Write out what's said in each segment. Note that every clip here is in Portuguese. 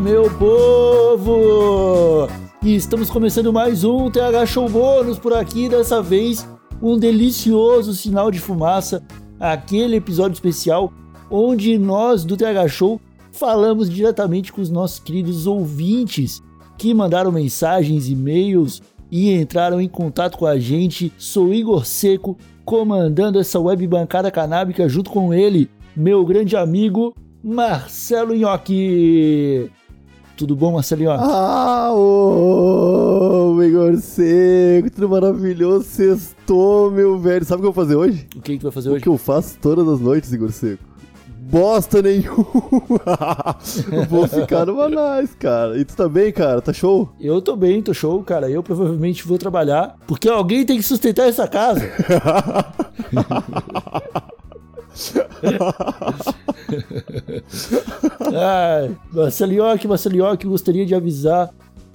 Meu povo! E estamos começando mais um TH Show Bônus por aqui, dessa vez um delicioso sinal de fumaça, aquele episódio especial onde nós do TH Show falamos diretamente com os nossos queridos ouvintes que mandaram mensagens, e-mails e entraram em contato com a gente. Sou Igor Seco, comandando essa web bancada canábica junto com ele, meu grande amigo Marcelo Nhoque. Tudo bom, Marcelo Nhoque? Ah, ô, Igor Seco, tudo maravilhoso, sextou, meu velho. Sabe o que eu vou fazer hoje? O que, que tu vai fazer o hoje? O que eu faço todas as noites, Igor Seco. Bosta nenhuma. vou ficar numa nice, cara. E tu tá bem, cara? Tá show? Eu tô bem, tô show, cara. Eu provavelmente vou trabalhar, porque alguém tem que sustentar essa casa. ah, Marcelioque, Marcelioque, gostaria de avisar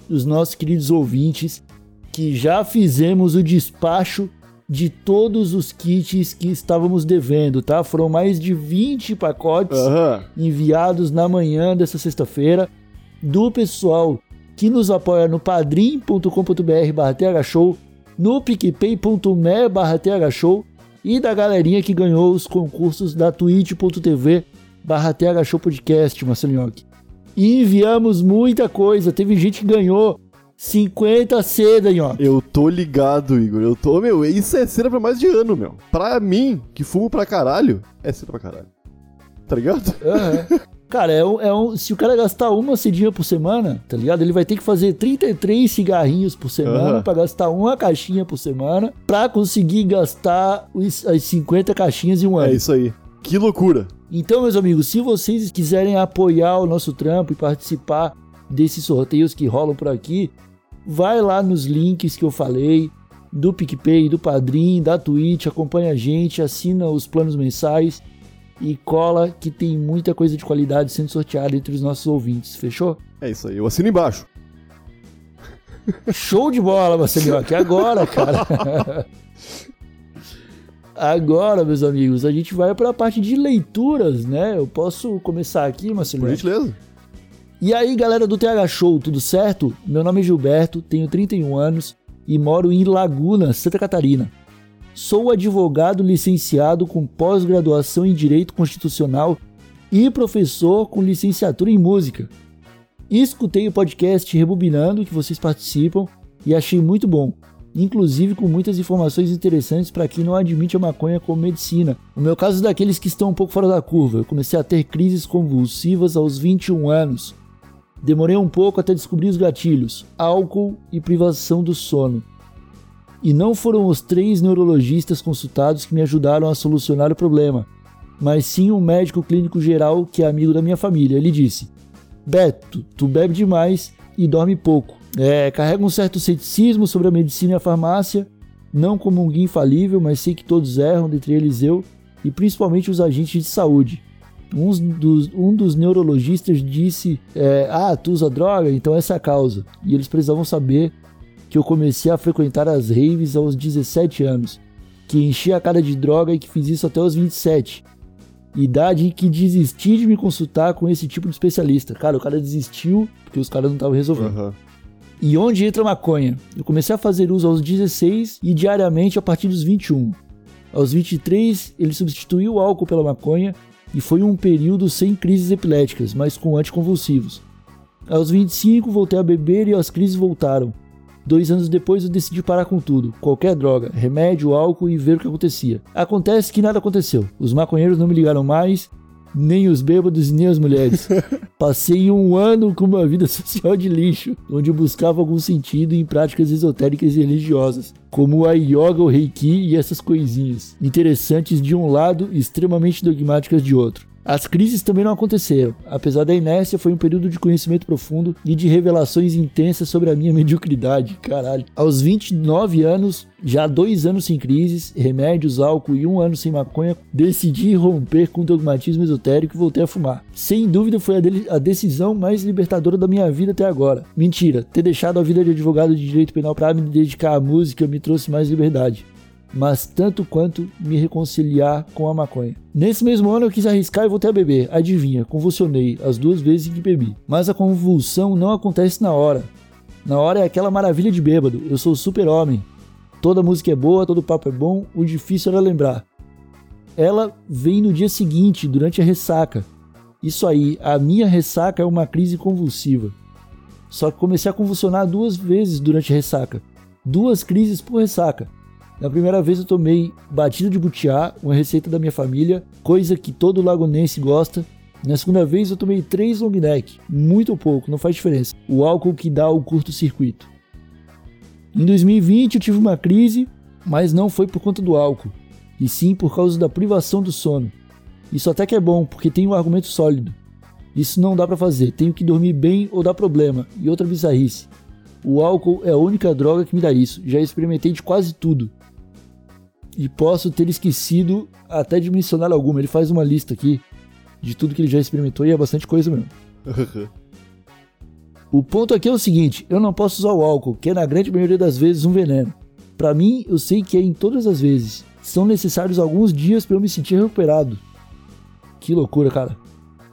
os nossos queridos ouvintes que já fizemos o despacho de todos os kits que estávamos devendo, tá? Foram mais de 20 pacotes uhum. enviados na manhã dessa sexta-feira do pessoal que nos apoia no padrim.com.br barra thshow, no picpay.me barra thshow e da galerinha que ganhou os concursos da twitch.tv barra thshowpodcast, Marcelinhoque. E enviamos muita coisa, teve gente que ganhou 50 seda, ó. Eu tô ligado, Igor. Eu tô, meu, isso é cena pra mais de ano, meu. Pra mim, que fumo pra caralho, é cena pra caralho. Tá ligado? Uhum. Cara, é um, é um, se o cara gastar uma cedinha por semana, tá ligado? Ele vai ter que fazer 33 cigarrinhos por semana uhum. para gastar uma caixinha por semana para conseguir gastar os, as 50 caixinhas em um ano. É isso aí. Que loucura. Então, meus amigos, se vocês quiserem apoiar o nosso trampo e participar desses sorteios que rolam por aqui, vai lá nos links que eu falei, do PicPay, do Padrim, da Twitch, acompanha a gente, assina os planos mensais e cola que tem muita coisa de qualidade sendo sorteada entre os nossos ouvintes, fechou? É isso aí, eu assino embaixo. Show de bola, Marcelinho, aqui agora, cara. Agora, meus amigos, a gente vai para a parte de leituras, né? Eu posso começar aqui, Marcelinho? Por gentileza. E aí, galera do TH Show, tudo certo? Meu nome é Gilberto, tenho 31 anos e moro em Laguna, Santa Catarina. Sou advogado licenciado com pós-graduação em Direito Constitucional e professor com licenciatura em Música. Escutei o podcast Rebobinando que vocês participam e achei muito bom, inclusive com muitas informações interessantes para quem não admite a maconha como medicina. O meu caso é daqueles que estão um pouco fora da curva. Eu comecei a ter crises convulsivas aos 21 anos Demorei um pouco até descobrir os gatilhos: álcool e privação do sono. E não foram os três neurologistas consultados que me ajudaram a solucionar o problema, mas sim um médico clínico geral que é amigo da minha família. Ele disse: Beto, tu bebe demais e dorme pouco. É, carrega um certo ceticismo sobre a medicina e a farmácia, não como um guia infalível, mas sei que todos erram, dentre eles eu, e principalmente os agentes de saúde um dos, um dos neurologistas disse: é, Ah, tu usa droga? Então essa é a causa. E eles precisavam saber que eu comecei a frequentar as raves aos 17 anos, que enchi a cara de droga e que fiz isso até os 27. Idade em que desisti de me consultar com esse tipo de especialista. Cara, o cara desistiu porque os caras não estavam resolvendo. Uhum. E onde entra a maconha? Eu comecei a fazer uso aos 16 e diariamente a partir dos 21. Aos 23, ele substituiu o álcool pela maconha e foi um período sem crises epiléticas, mas com anticonvulsivos. Aos 25 voltei a beber e as crises voltaram. Dois anos depois eu decidi parar com tudo, qualquer droga, remédio, álcool e ver o que acontecia. Acontece que nada aconteceu. Os maconheiros não me ligaram mais nem os bêbados nem as mulheres. Passei um ano com uma vida social de lixo, onde eu buscava algum sentido em práticas esotéricas e religiosas, como a yoga, o reiki e essas coisinhas, interessantes de um lado e extremamente dogmáticas de outro. As crises também não aconteceram. Apesar da inércia, foi um período de conhecimento profundo e de revelações intensas sobre a minha mediocridade. Caralho. Aos 29 anos, já dois anos sem crises, remédios, álcool e um ano sem maconha, decidi romper com o dogmatismo esotérico e voltei a fumar. Sem dúvida foi a, a decisão mais libertadora da minha vida até agora. Mentira, ter deixado a vida de advogado de direito penal para me dedicar à música me trouxe mais liberdade. Mas tanto quanto me reconciliar com a maconha. Nesse mesmo ano eu quis arriscar e voltei a beber. Adivinha, convulsionei as duas vezes que bebi. Mas a convulsão não acontece na hora. Na hora é aquela maravilha de bêbado. Eu sou super-homem. Toda música é boa, todo papo é bom, o difícil era lembrar. Ela vem no dia seguinte, durante a ressaca. Isso aí, a minha ressaca é uma crise convulsiva. Só que comecei a convulsionar duas vezes durante a ressaca. Duas crises por ressaca. Na primeira vez eu tomei batida de butiá, uma receita da minha família, coisa que todo lagonense gosta. Na segunda vez eu tomei três long neck, muito pouco, não faz diferença. O álcool que dá o curto-circuito. Em 2020 eu tive uma crise, mas não foi por conta do álcool, e sim por causa da privação do sono. Isso até que é bom, porque tem um argumento sólido. Isso não dá para fazer, tenho que dormir bem ou dá problema, e outra bizarrice. O álcool é a única droga que me dá isso, já experimentei de quase tudo, e posso ter esquecido até de mencionar alguma. Ele faz uma lista aqui de tudo que ele já experimentou e é bastante coisa mesmo. o ponto aqui é o seguinte: eu não posso usar o álcool, que é na grande maioria das vezes um veneno. Para mim, eu sei que é em todas as vezes. São necessários alguns dias para eu me sentir recuperado. Que loucura, cara.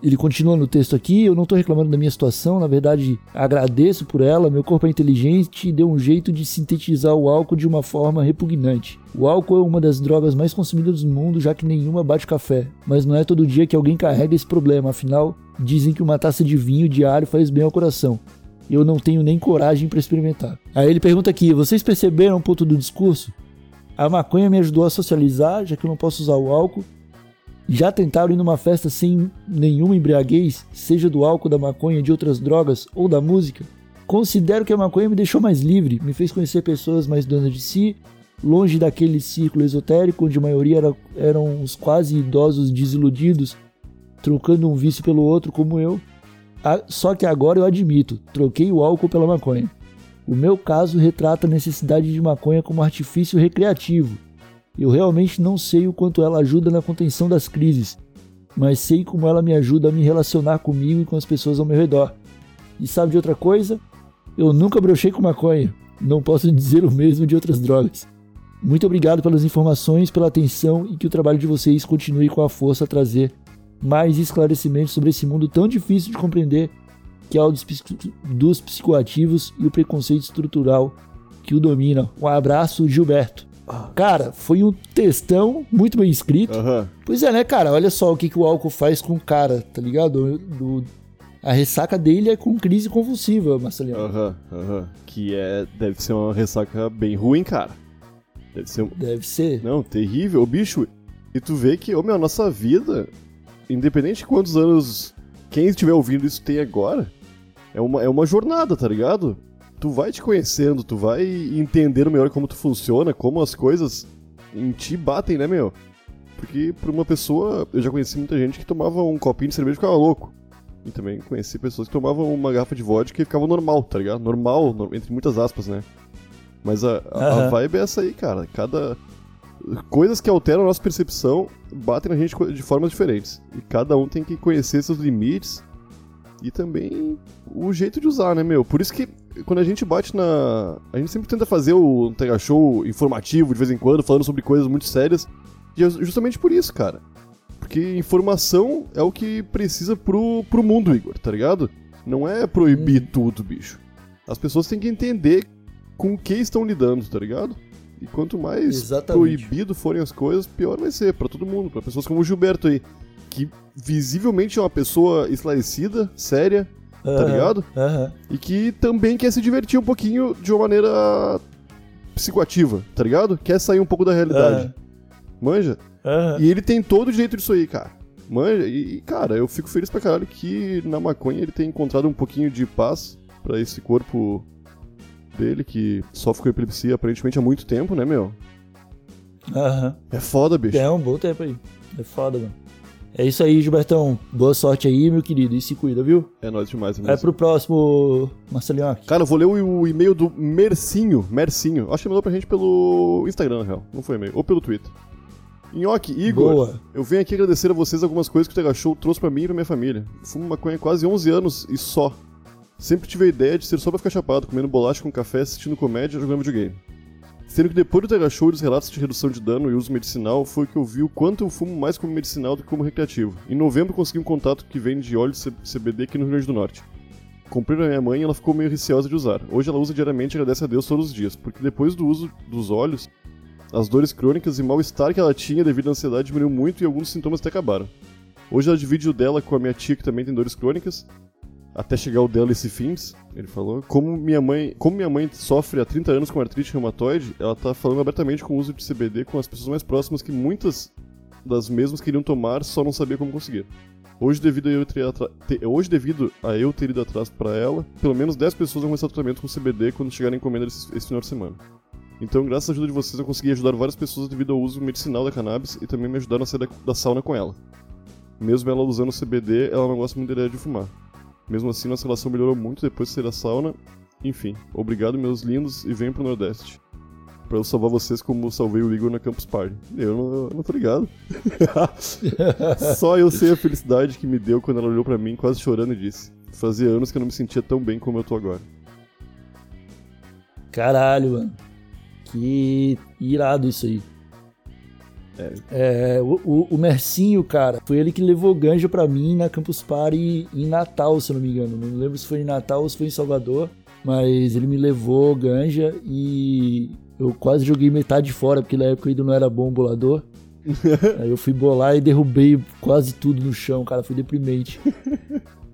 Ele continua no texto aqui, eu não estou reclamando da minha situação, na verdade agradeço por ela, meu corpo é inteligente e deu um jeito de sintetizar o álcool de uma forma repugnante. O álcool é uma das drogas mais consumidas do mundo, já que nenhuma bate café, mas não é todo dia que alguém carrega esse problema, afinal dizem que uma taça de vinho diário faz bem ao coração. Eu não tenho nem coragem para experimentar. Aí ele pergunta aqui: vocês perceberam o ponto do discurso? A maconha me ajudou a socializar, já que eu não posso usar o álcool, já tentaram ir numa festa sem nenhuma embriaguez, seja do álcool, da maconha, de outras drogas ou da música? Considero que a maconha me deixou mais livre, me fez conhecer pessoas mais donas de si, longe daquele círculo esotérico onde a maioria era, eram os quase idosos desiludidos, trocando um vício pelo outro como eu. Só que agora eu admito, troquei o álcool pela maconha. O meu caso retrata a necessidade de maconha como artifício recreativo eu realmente não sei o quanto ela ajuda na contenção das crises, mas sei como ela me ajuda a me relacionar comigo e com as pessoas ao meu redor. E sabe de outra coisa? Eu nunca brochei com maconha. Não posso dizer o mesmo de outras drogas. Muito obrigado pelas informações, pela atenção e que o trabalho de vocês continue com a força a trazer mais esclarecimentos sobre esse mundo tão difícil de compreender que é o dos, dos psicoativos e o preconceito estrutural que o domina. Um abraço, Gilberto. Cara, foi um textão muito bem escrito. Uhum. Pois é, né, cara? Olha só o que, que o álcool faz com o cara, tá ligado? Do, a ressaca dele é com crise convulsiva, Marcelinho. Aham, uhum, aham. Uhum. Que é. Deve ser uma ressaca bem ruim, cara. Deve ser. Deve ser. Não, terrível. Bicho, e tu vê que, ô meu, a nossa vida, independente de quantos anos quem estiver ouvindo isso tem agora, é uma, é uma jornada, tá ligado? Tu vai te conhecendo, tu vai entendendo melhor como tu funciona, como as coisas em ti batem, né, meu? Porque pra uma pessoa, eu já conheci muita gente que tomava um copinho de cerveja e ficava louco. E também conheci pessoas que tomavam uma garrafa de vodka e ficavam normal, tá ligado? Normal, entre muitas aspas, né? Mas a, a, uhum. a vibe é essa aí, cara. Cada. Coisas que alteram a nossa percepção batem na gente de formas diferentes. E cada um tem que conhecer seus limites e também o jeito de usar, né, meu? Por isso que quando a gente bate na. A gente sempre tenta fazer o Tega Show informativo de vez em quando, falando sobre coisas muito sérias. E é justamente por isso, cara. Porque informação é o que precisa pro, pro mundo, Igor, tá ligado? Não é proibir hum. tudo, bicho. As pessoas têm que entender com o que estão lidando, tá ligado? E quanto mais Exatamente. proibido forem as coisas, pior vai ser para todo mundo, para pessoas como o Gilberto aí, que visivelmente é uma pessoa esclarecida, séria, uhum, tá ligado? Uhum. E que também quer se divertir um pouquinho de uma maneira psicoativa, tá ligado? Quer sair um pouco da realidade. Uhum. Manja? E ele tem todo o direito disso aí, cara. Manja? E, cara, eu fico feliz pra caralho que na maconha ele tem encontrado um pouquinho de paz para esse corpo dele, que sofre com epilepsia aparentemente há muito tempo, né, meu? Aham. É foda, bicho. É um bom tempo aí. É foda, mano. É isso aí, Gilbertão. Boa sorte aí, meu querido. E se cuida, viu? É nóis demais. Mesmo. É pro próximo, Marcelinho. Cara, eu vou ler o, e-mail do Mercinho. Mercinho. Acho que mandou pra gente pelo Instagram, na real. Não foi e-mail. Ou pelo Twitter. Nhoque, Igor, Boa. eu venho aqui agradecer a vocês algumas coisas que o Tega Show trouxe pra mim e pra minha família. Fumo maconha há quase 11 anos e só. Sempre tive a ideia de ser só pra ficar chapado, comendo bolacha com café, assistindo comédia e jogando videogame. Sendo que depois do e dos relatos de redução de dano e uso medicinal, foi que eu vi o quanto eu fumo mais como medicinal do que como recreativo. Em novembro consegui um contato que vende óleo CBD aqui no Rio Grande do Norte. Comprei pra minha mãe e ela ficou meio receosa de usar. Hoje ela usa diariamente e agradece a Deus todos os dias, porque depois do uso dos óleos, as dores crônicas e mal-estar que ela tinha devido à ansiedade diminuiu muito e alguns sintomas até acabaram. Hoje ela divide o dela com a minha tia que também tem dores crônicas, até chegar o esse fins, ele falou. Como minha mãe, como minha mãe sofre há 30 anos com artrite reumatoide, ela tá falando abertamente com o uso de CBD com as pessoas mais próximas que muitas das mesmas queriam tomar, só não sabia como conseguir. Hoje, devido a eu ter, hoje, devido a eu ter ido atrás para ela, pelo menos 10 pessoas vão começar o tratamento com CBD quando chegarem encomenda esse, esse final de semana. Então, graças à ajuda de vocês, eu consegui ajudar várias pessoas devido ao uso medicinal da cannabis e também me ajudaram a sair da, da sauna com ela. Mesmo ela usando CBD, ela não gosta muito da ideia de fumar. Mesmo assim, nossa relação melhorou muito depois de sair da sauna. Enfim, obrigado, meus lindos, e venham pro Nordeste. Pra eu salvar vocês como salvei o Igor na Campus Party. Eu não, eu não tô ligado. Só eu sei a felicidade que me deu quando ela olhou para mim, quase chorando, e disse: Fazia anos que eu não me sentia tão bem como eu tô agora. Caralho, mano. Que irado isso aí. É. É, o, o, o, Mercinho, cara, foi ele que levou ganja pra mim na Campus Party em Natal, se eu não me engano. Não lembro se foi em Natal ou se foi em Salvador, mas ele me levou ganja e eu quase joguei metade fora, porque na época eu ainda não era bom bolador. aí eu fui bolar e derrubei quase tudo no chão, cara, foi deprimente.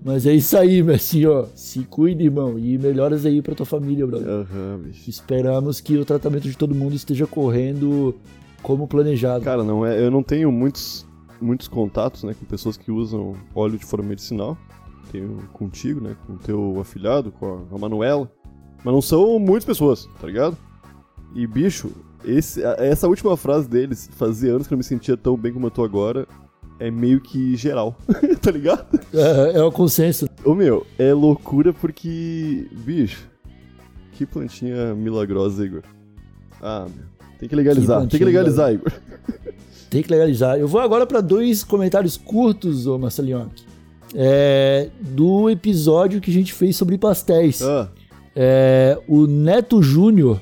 Mas é isso aí, Mercinho, ó. Se cuide, irmão. E melhoras aí pra tua família, brother. Uhum, Esperamos que o tratamento de todo mundo esteja correndo como planejado. Cara, não é, eu não tenho muitos, muitos contatos, né, com pessoas que usam óleo de forma medicinal. Tenho contigo, né, com o teu afilhado, com a, Manuela. Mas não são muitas pessoas, tá ligado? E, bicho, esse, essa última frase deles, fazia anos que eu não me sentia tão bem como eu tô agora, é meio que geral, tá ligado? É, é o consenso. Ô meu, é loucura porque, bicho, que plantinha milagrosa, Igor. Ah, meu. Tem que legalizar, que tem que legalizar, Igor. Tem que legalizar. Eu vou agora para dois comentários curtos, ô Marcelinho. É, do episódio que a gente fez sobre pastéis. Ah. É, o Neto Júnior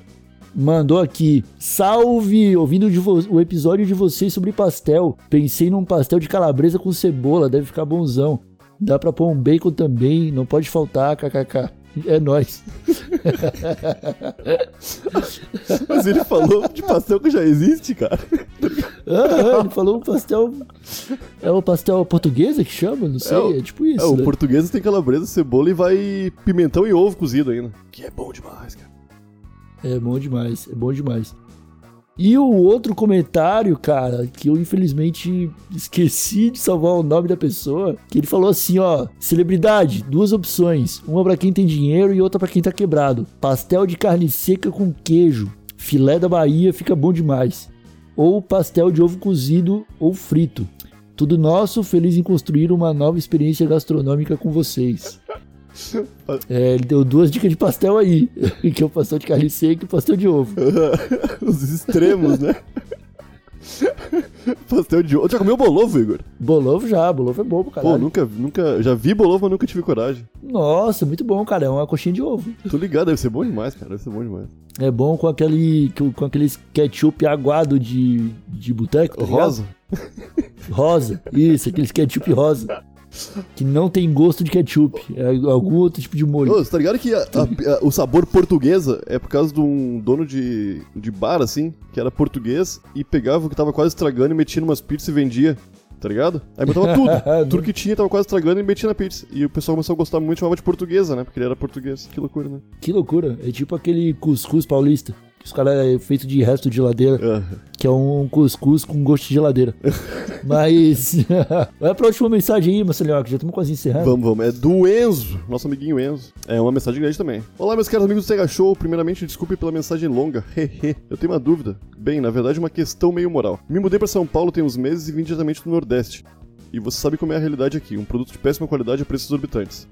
mandou aqui: Salve! Ouvindo o episódio de vocês sobre pastel. Pensei num pastel de calabresa com cebola, deve ficar bonzão. Dá pra pôr um bacon também, não pode faltar, kkk. É nós. Mas ele falou de pastel que já existe, cara. Ah, ele falou um pastel. É o pastel portuguesa que chama? Não sei, é, o... é tipo isso. É, o né? português tem calabresa, cebola e vai pimentão e ovo cozido ainda. Que é bom demais, cara. É bom demais, é bom demais. E o outro comentário, cara, que eu infelizmente esqueci de salvar o nome da pessoa, que ele falou assim, ó, celebridade, duas opções, uma para quem tem dinheiro e outra para quem tá quebrado. Pastel de carne seca com queijo, filé da Bahia fica bom demais. Ou pastel de ovo cozido ou frito. Tudo nosso, feliz em construir uma nova experiência gastronômica com vocês. É, ele deu duas dicas de pastel aí, que é o pastel de carne seca e o pastel de ovo. Os extremos, né? pastel de ovo. Já comeu bolovo, Igor? Bolovo já, bolovo é bom caralho. Pô, nunca, nunca, já vi bolovo, mas nunca tive coragem. Nossa, muito bom, cara, é uma coxinha de ovo. Tô ligado, deve ser bom demais, cara, deve ser bom demais. É bom com aquele, com aquele ketchup aguado de, de boteco, tá Rosa? Rosa, isso, aquele ketchup rosa que não tem gosto de ketchup. É algum outro tipo de molho. Ô, você tá ligado que a, a, a, o sabor portuguesa é por causa de um dono de, de bar, assim, que era português e pegava o que tava quase estragando e metia umas pizzas e vendia. Tá ligado? Aí botava tudo. tudo que tinha tava quase estragando e metia na pizza. E o pessoal começou a gostar muito, chamava de portuguesa, né? Porque ele era português. Que loucura, né? Que loucura. É tipo aquele cuscuz paulista. Os caras é feito de resto de geladeira, uhum. que é um cuscuz com gosto de geladeira. Mas. Vai pra última mensagem aí, Marcelinho, que já estamos quase encerrando. Vamos, vamos. É do Enzo, nosso amiguinho Enzo. É uma mensagem grande também. Olá, meus caros amigos do Sega Show. Primeiramente, desculpe pela mensagem longa. Hehe. Eu tenho uma dúvida. Bem, na verdade, uma questão meio moral. Me mudei para São Paulo tem uns meses e vim diretamente do Nordeste. E você sabe como é a realidade aqui: um produto de péssima qualidade a preços exorbitantes.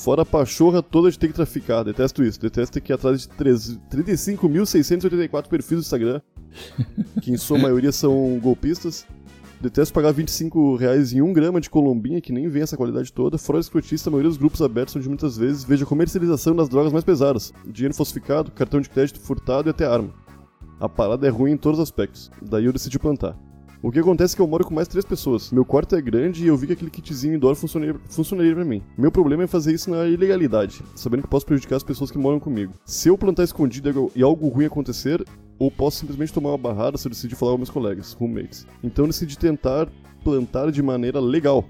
Fora a pachorra toda de ter que traficar. Detesto isso. Detesto ter que ir atrás de 35.684 perfis do Instagram, que em sua maioria são golpistas. Detesto pagar 25 reais em um grama de colombinha, que nem vem essa qualidade toda. Fora o escrotista, a maioria dos grupos abertos onde muitas vezes vejo a comercialização das drogas mais pesadas. Dinheiro falsificado, cartão de crédito furtado e até arma. A parada é ruim em todos os aspectos. Daí eu decidi plantar. O que acontece é que eu moro com mais três pessoas. Meu quarto é grande e eu vi que aquele kitzinho indoor funcionaria, funcionaria pra mim. Meu problema é fazer isso na ilegalidade, sabendo que posso prejudicar as pessoas que moram comigo. Se eu plantar escondido e algo ruim acontecer, ou posso simplesmente tomar uma barrada se eu decidir falar com meus colegas, roommates. Então decidi tentar plantar de maneira legal,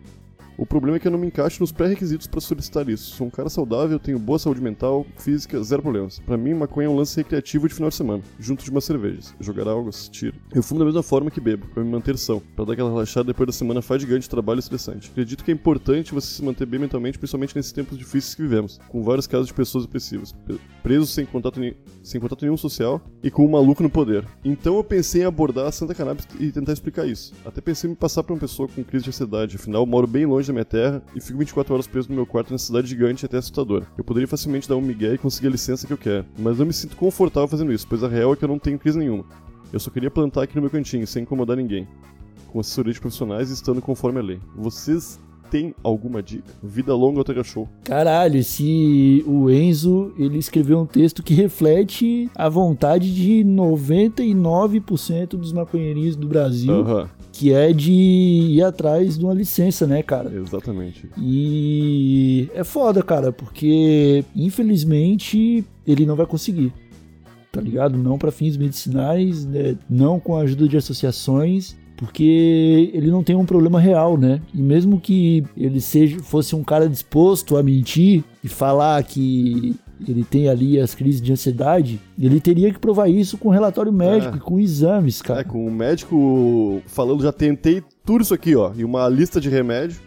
o problema é que eu não me encaixo nos pré-requisitos para solicitar isso. Sou um cara saudável, tenho boa saúde mental, física, zero problemas. Para mim, maconha é um lance recreativo de final de semana, junto de umas cervejas. Jogar algo, assistir. Eu fumo da mesma forma que bebo, para me manter são, para dar aquela relaxada depois da semana fadigante de trabalho estressante. Acredito que é importante você se manter bem mentalmente, principalmente nesses tempos difíceis que vivemos, com vários casos de pessoas depressivas, presos sem contato, sem contato nenhum social e com um maluco no poder. Então eu pensei em abordar a Santa Cannabis e tentar explicar isso. Até pensei em me passar para uma pessoa com crise de ansiedade, afinal moro bem longe da minha terra e fico 24 horas preso no meu quarto nessa cidade gigante até assustadora. Eu poderia facilmente dar um migué e conseguir a licença que eu quero, mas eu me sinto confortável fazendo isso, pois a real é que eu não tenho crise nenhuma. Eu só queria plantar aqui no meu cantinho, sem incomodar ninguém. Com assessoria de profissionais e estando conforme a lei. Vocês tem alguma dica? Vida longa ao Show. Caralho, se o Enzo ele escreveu um texto que reflete a vontade de 99% dos maconheirinhos do Brasil. Aham. Que é de ir atrás de uma licença, né, cara? Exatamente. E é foda, cara, porque infelizmente ele não vai conseguir. Tá ligado? Não para fins medicinais, né? não com a ajuda de associações porque ele não tem um problema real, né? E mesmo que ele seja fosse um cara disposto a mentir e falar que ele tem ali as crises de ansiedade, ele teria que provar isso com relatório médico É. e com exames, cara. É, com o médico falando, já tentei tudo isso aqui, ó, e uma lista de remédio.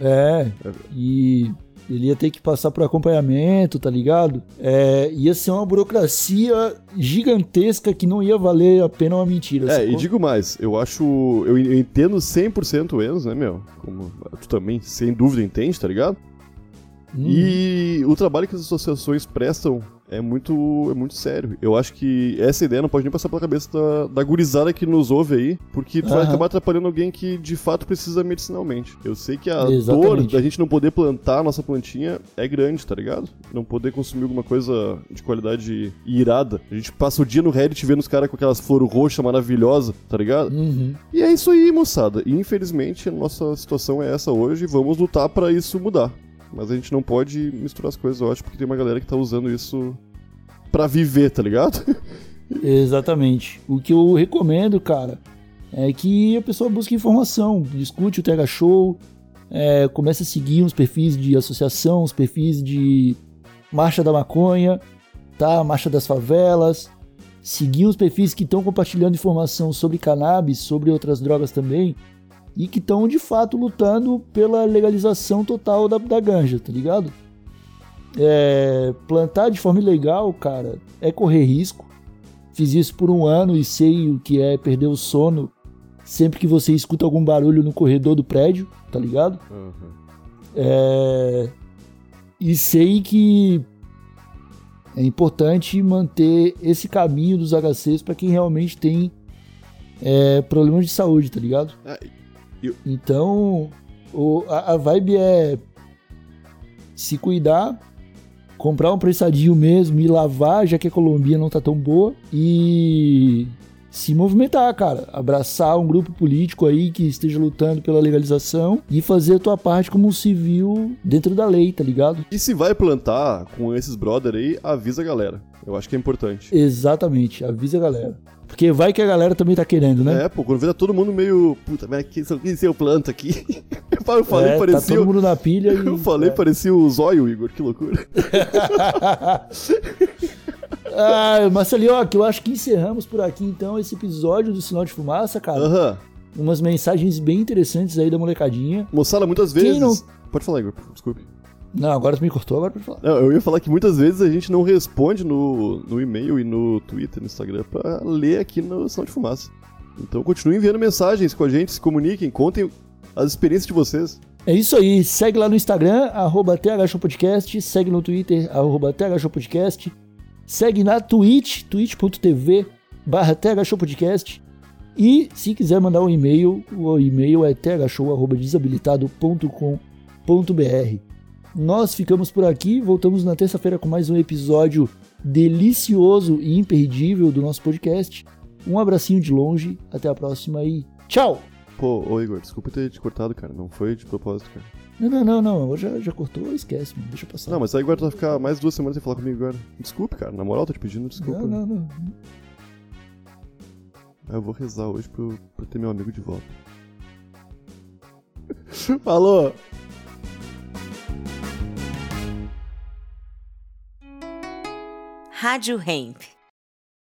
É, e ele ia ter que passar por acompanhamento, tá ligado? É, ia ser uma burocracia gigantesca que não ia valer a pena uma mentira. É, sacou? e digo mais, eu acho. Eu, eu entendo 100% o Enzo, né, meu? Como tu também, sem dúvida, entende, tá ligado? Hum, E o trabalho que as associações prestam é muito, é muito sério. Eu acho que essa ideia não pode nem passar pela cabeça da, da gurizada que nos ouve aí, porque tu vai Aham. acabar atrapalhando alguém que de fato precisa medicinalmente. Eu sei que a dor Exatamente. da gente não poder plantar a nossa plantinha é grande, tá ligado? Não poder consumir alguma coisa de qualidade irada. A gente passa o dia no Reddit vendo os caras com aquelas flores roxas maravilhosas, tá ligado? uhum. E é isso aí, moçada. E infelizmente a nossa situação é essa hoje e vamos lutar pra isso mudar. Mas a gente não pode misturar as coisas, eu acho, porque tem uma galera que tá usando isso pra viver, tá ligado? Exatamente. O que eu recomendo, cara, é que a pessoa busque informação, discute o TH Show, é, comece a seguir uns perfis de associação, uns perfis de Marcha da Maconha, tá? Marcha das Favelas. Seguir os perfis que estão compartilhando informação sobre cannabis, sobre outras drogas também, e que estão de fato lutando pela legalização total da, da ganja, tá ligado? É, plantar de forma ilegal, cara, é correr risco. Fiz isso por um ano e sei o que é perder o sono sempre que você escuta algum barulho no corredor do prédio, tá ligado? É, E sei que é importante manter esse caminho dos HCs para quem realmente tem é, problemas de saúde, tá ligado? Ah, Então, o- a, a vibe é se cuidar, comprar um prensadinho mesmo e lavar, já que a Colômbia não tá tão boa, e se movimentar, cara. Abraçar um grupo político aí que esteja lutando pela legalização e fazer a tua parte como um civil dentro da lei, tá ligado? E se vai plantar com esses brother aí, avisa a galera. Eu acho que é importante. Exatamente, avisa a galera. Porque vai que a galera também tá querendo, né? É, pô, quando vê tá todo mundo meio. Puta, mas que que se eu planto aqui? eu falei, É, parecia. tá todo mundo na pilha e... Eu falei, parecia o zóio, Igor, que loucura. ah, Marcelioque, eu acho que encerramos por aqui então esse episódio do Sinal de Fumaça, cara. Aham. Umas mensagens bem interessantes aí da molecadinha. Moçada, muitas Quem vezes. não- Pode falar, Igor, desculpe. Não, agora tu me cortou, agora pode falar. Não, eu ia falar que muitas vezes a gente não responde no, no e-mail e no Twitter, no Instagram, pra ler aqui no Sinal de Fumaça. Então continuem enviando mensagens com a gente, se comuniquem, contem as experiências de vocês. É isso aí, segue lá no Instagram, arroba THShowPodcast, segue no Twitter, arroba THShowPodcast, segue na Twitch, twitch.tv barra THShowPodcast e se quiser mandar um e-mail, o e-mail é thshow.desabilitado.com.br Nós ficamos por aqui, voltamos na terça-feira com mais um episódio delicioso e imperdível do nosso podcast. Um abracinho de longe, até a próxima e tchau! Pô, ô Igor, desculpa ter te cortado, cara. Não foi de propósito, cara. Não, não, não, não. Já, já cortou, esquece, mano. Deixa eu passar. Não, mas aí agora tu vai ficar mais duas semanas sem falar comigo agora. Desculpe, cara. Na moral, tô te pedindo desculpa. não, não, não. Eu vou rezar hoje pro, pro ter meu amigo de volta. Falou! Rádio Hemp.